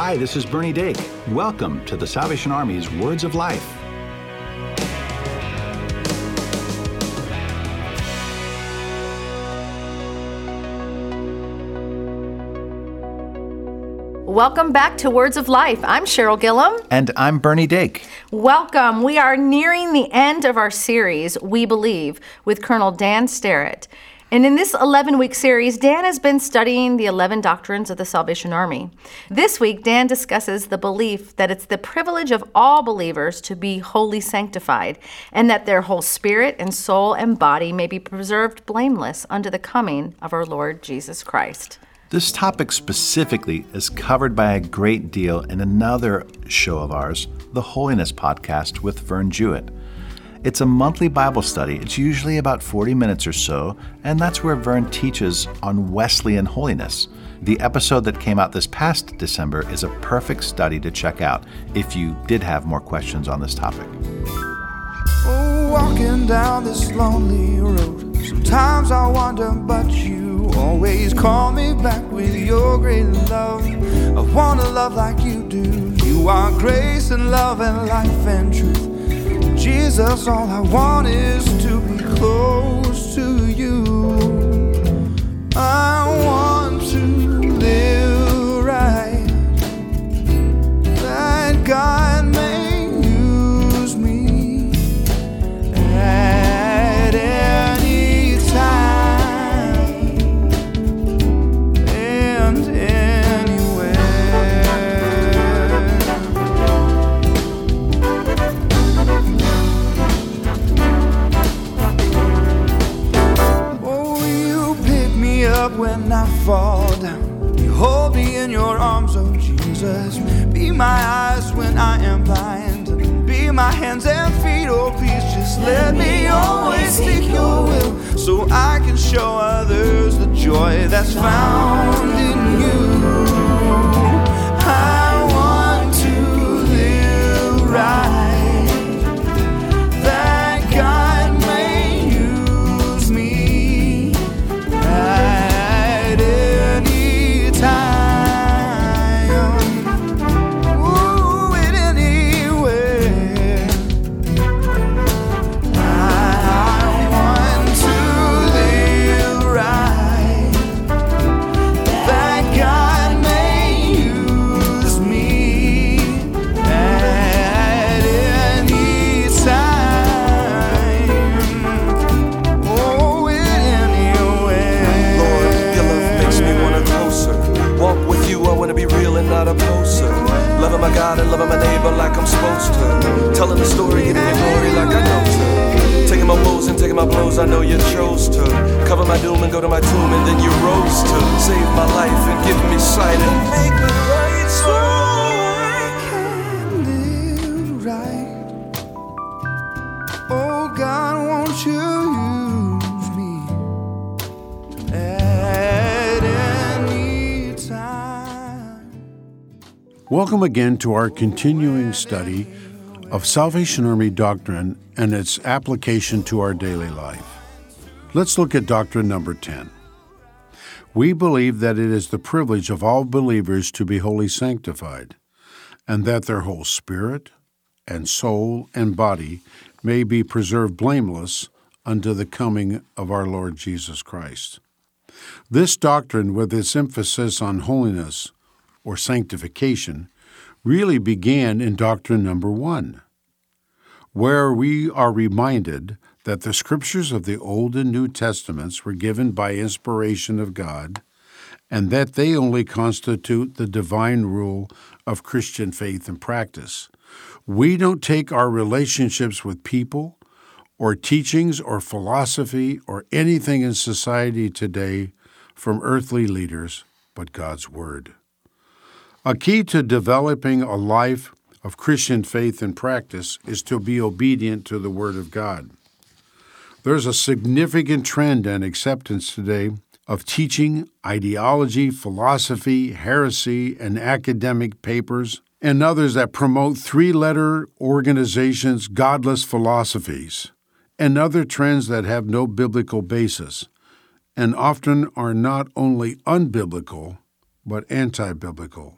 Hi, this is Bernie Dake. Welcome to the Salvation Army's Words of Life. Welcome back to Words of Life. I'm Cheryl Gillum. And I'm Bernie Dake. Welcome. We are nearing the end of our series, We Believe, with Colonel Dan Sterrett. And in this 11 week series, Dan has been studying the 11 doctrines of the Salvation Army. This week, Dan discusses the belief that it's the privilege of all believers to be wholly sanctified, and that their whole spirit and soul and body may be preserved blameless unto the coming of our Lord Jesus Christ. This topic specifically is covered by a great deal in another show of ours, the Holiness Podcast with Vern Jewett. It's a monthly Bible study. It's usually about 40 minutes or so, and that's where Vern teaches on Wesleyan holiness. The episode that came out this past December is a perfect study to check out if you did have more questions on this topic. Oh, walking down this lonely road, sometimes I wonder, but you always call me back with your great love. I wanna love like you do. You are grace and love and life and truth. Jesus, all I want is to be close to you. I want found chose to. Cover my doom and go to my tomb, and then you rose to save my life and give me sight and make me right. So I can live right. Oh God, won't you use me at any time? Welcome again to our continuing study of Salvation Army doctrine and its application to our daily life. Let's look at doctrine number 10. We believe that it is the privilege of all believers to be wholly sanctified, and that their whole spirit and soul and body may be preserved blameless unto the coming of our Lord Jesus Christ. This doctrine, with its emphasis on holiness or sanctification, really began in doctrine number one, where we are reminded that the scriptures of the Old and New Testaments were given by inspiration of God, and that they only constitute the divine rule of Christian faith and practice. We don't take our relationships with people or teachings or philosophy or anything in society today from earthly leaders, but God's Word. A key to developing a life of Christian faith and practice is to be obedient to the Word of God. There's a significant trend and acceptance today of teaching, ideology, philosophy, heresy, and academic papers, and others that promote three letter organizations' godless philosophies, and other trends that have no biblical basis, and often are not only unbiblical, but anti biblical.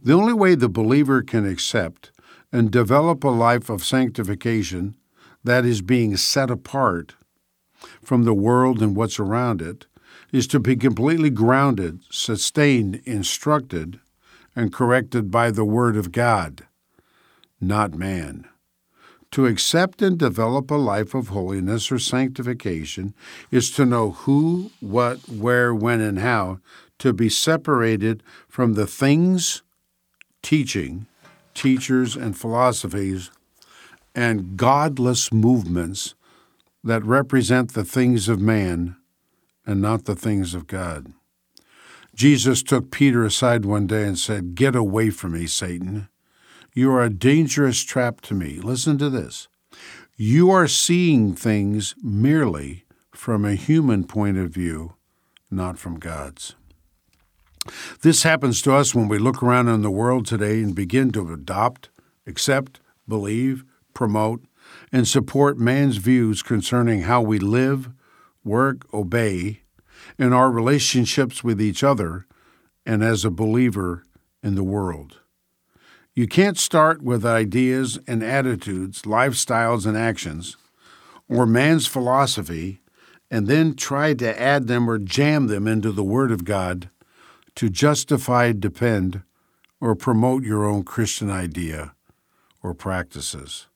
The only way the believer can accept and develop a life of sanctification, that is, being set apart from the world and what's around it, is to be completely grounded, sustained, instructed, and corrected by the Word of God, not man. To accept and develop a life of holiness or sanctification is to know who, what, where, when, and how to be separated from the things, teaching, teachers, and philosophies and godless movements that represent the things of man and not the things of God. Jesus took Peter aside one day and said, Get away from me, Satan. You are a dangerous trap to me. Listen to this. You are seeing things merely from a human point of view, not from God's. This happens to us when we look around in the world today and begin to adopt, accept, believe, promote, and support man's views concerning how we live, work, obey, in our relationships with each other and as a believer in the world. You can't start with ideas and attitudes, lifestyles and actions, or man's philosophy, and then try to add them or jam them into the Word of God to justify, depend, or promote your own Christian idea or practices.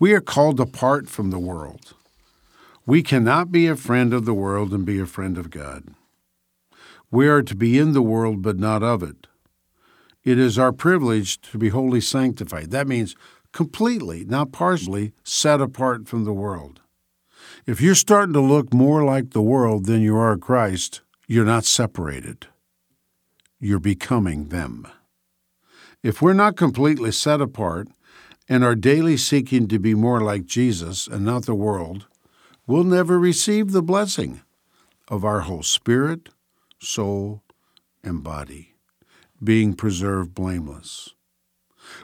We are called apart from the world. We cannot be a friend of the world and be a friend of God. We are to be in the world, but not of it. It is our privilege to be wholly sanctified. That means completely, not partially, set apart from the world. If you're starting to look more like the world than you are Christ, you're not separated. You're becoming them. If we're not completely set apart and are daily seeking to be more like Jesus and not the world, we'll never receive the blessing of our whole spirit, soul, and body being preserved blameless.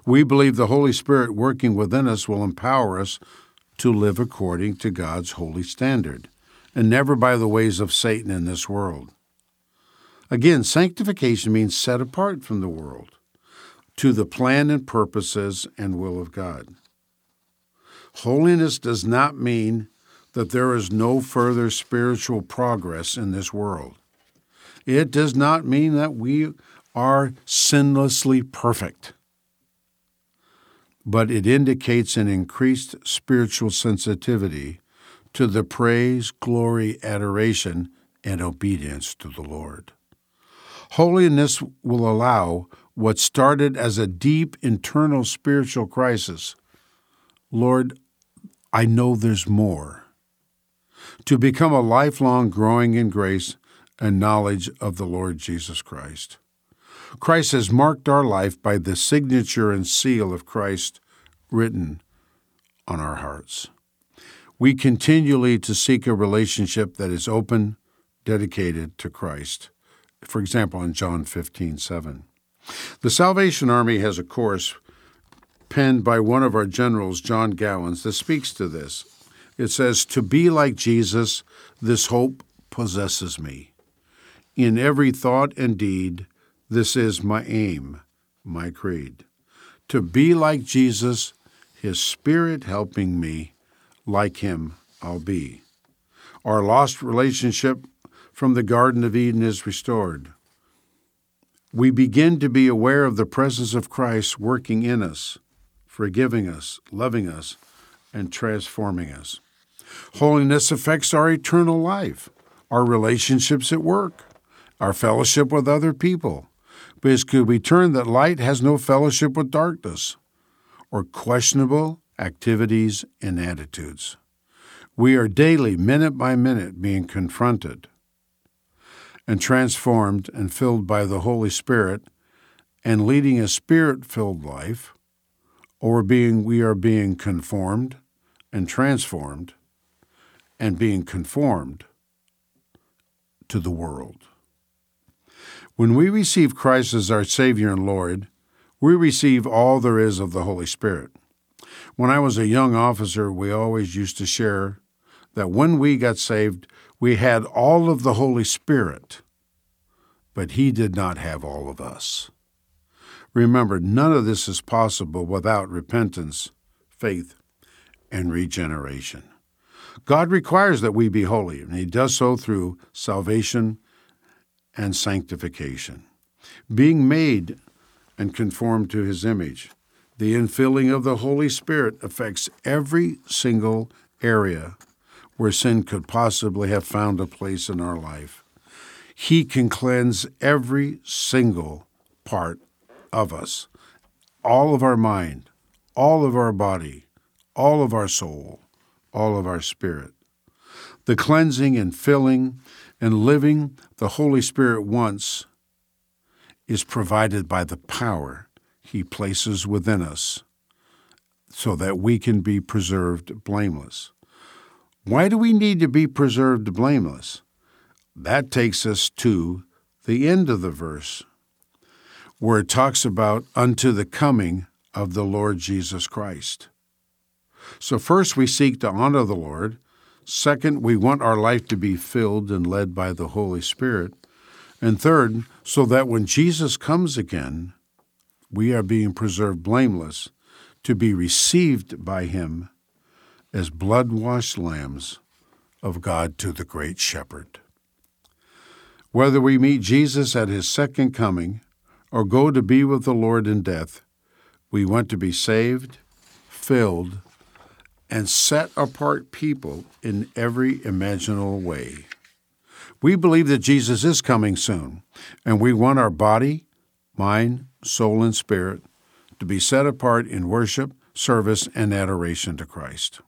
We believe the Holy Spirit working within us will empower us to live according to God's holy standard, and never by the ways of Satan in this world. Again, sanctification means set apart from the world to the plan and purposes and will of God. Holiness does not mean that there is no further spiritual progress in this world. It does not mean that we are sinlessly perfect, but it indicates an increased spiritual sensitivity to the praise, glory, adoration, and obedience to the Lord. Holiness will allow what started as a deep internal spiritual crisis Lord, I know there's more. To become a lifelong growing in grace and knowledge of the Lord Jesus Christ. Christ has marked our life by the signature and seal of Christ written on our hearts. We continually to seek a relationship that is open, dedicated to Christ. For example, in John 15, 7. The Salvation Army has a course penned by one of our generals, John Gowans, that speaks to this. It says, To be like Jesus, this hope possesses me. In every thought and deed, this is my aim, my creed. To be like Jesus, his Spirit helping me, like him I'll be. Our lost relationship from the Garden of Eden is restored. We begin to be aware of the presence of Christ working in us, forgiving us, loving us, and transforming us. Holiness affects our eternal life, our relationships at work, our fellowship with other people, because we turn that light has no fellowship with darkness or questionable activities and attitudes. We are daily, minute by minute, being confronted and transformed and filled by the Holy Spirit and leading a spirit filled life, or being we are being conformed and transformed and being conformed to the world. When we receive Christ as our Savior and Lord, we receive all there is of the Holy Spirit. When I was a young officer, we always used to share that when we got saved, we had all of the Holy Spirit, but He did not have all of us. Remember, none of this is possible without repentance, faith, and regeneration. God requires that we be holy, and He does so through salvation and sanctification. Being made and conformed to His image. The infilling of the Holy Spirit affects every single area where sin could possibly have found a place in our life. He can cleanse every single part of us, all of our mind, all of our body, all of our soul, all of our spirit. The cleansing and filling and living the Holy Spirit wants is provided by the power He places within us so that we can be preserved blameless. Why do we need to be preserved blameless? That takes us to the end of the verse, where it talks about unto the coming of the Lord Jesus Christ. So, first, we seek to honor the Lord. Second, we want our life to be filled and led by the Holy Spirit. And third, so that when Jesus comes again, we are being preserved blameless to be received by Him as blood washed lambs of God to the great shepherd. Whether we meet Jesus at his second coming or go to be with the Lord in death, we want to be saved, filled, and set apart people in every imaginable way. We believe that Jesus is coming soon, and we want our body, mind, soul, and spirit to be set apart in worship, service, and adoration to Christ.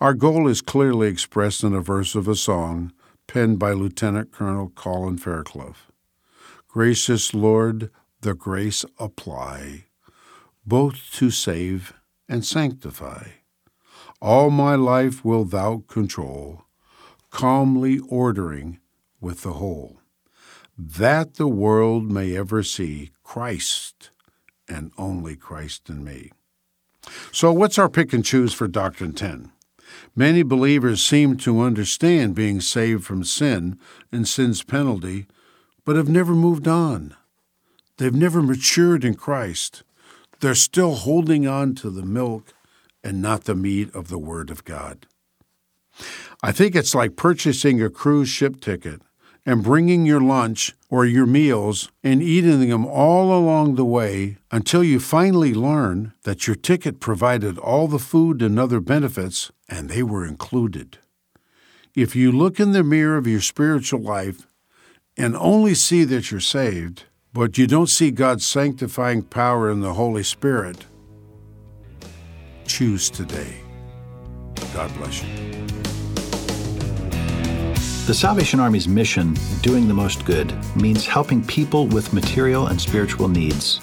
Our goal is clearly expressed in a verse of a song penned by Lieutenant Colonel Colin Fairclough. Gracious Lord, the grace apply, both to save and sanctify. All my life will thou control, calmly ordering with the whole, that the world may ever see Christ and only Christ in me. So, what's our pick and choose for Doctrine 10? Many believers seem to understand being saved from sin and sin's penalty, but have never moved on. They've never matured in Christ. They're still holding on to the milk and not the meat of the Word of God. I think it's like purchasing a cruise ship ticket and bringing your lunch or your meals and eating them all along the way until you finally learn that your ticket provided all the food and other benefits and they were included. If you look in the mirror of your spiritual life and only see that you're saved, but you don't see God's sanctifying power in the Holy Spirit, choose today. God bless you. The Salvation Army's mission, doing the most good, means helping people with material and spiritual needs.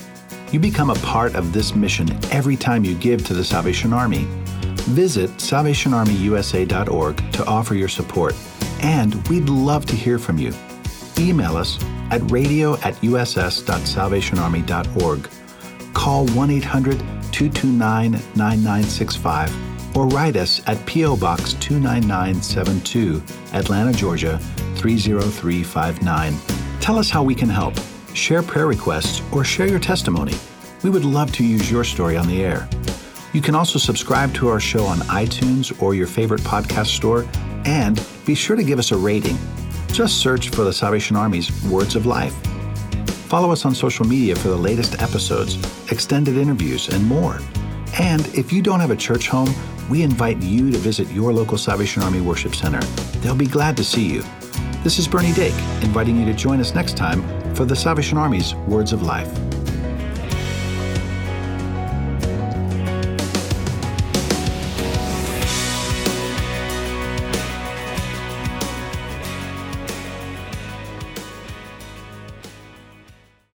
You become a part of this mission every time you give to the Salvation Army. Visit salvationarmyusa.org to offer your support, and we'd love to hear from you. Email us at radio at uss.salvationarmy.org. Call 1 800 229 9965 or write us at P.O. Box 29972, Atlanta, Georgia 30359. Tell us how we can help. Share prayer requests or share your testimony. We would love to use your story on the air. You can also subscribe to our show on iTunes or your favorite podcast store, and be sure to give us a rating. Just search for the Salvation Army's Words of Life. Follow us on social media for the latest episodes, extended interviews, and more. And if you don't have a church home, we invite you to visit your local Salvation Army Worship Center. They'll be glad to see you. This is Bernie Dake, inviting you to join us next time for the Salvation Army's Words of Life.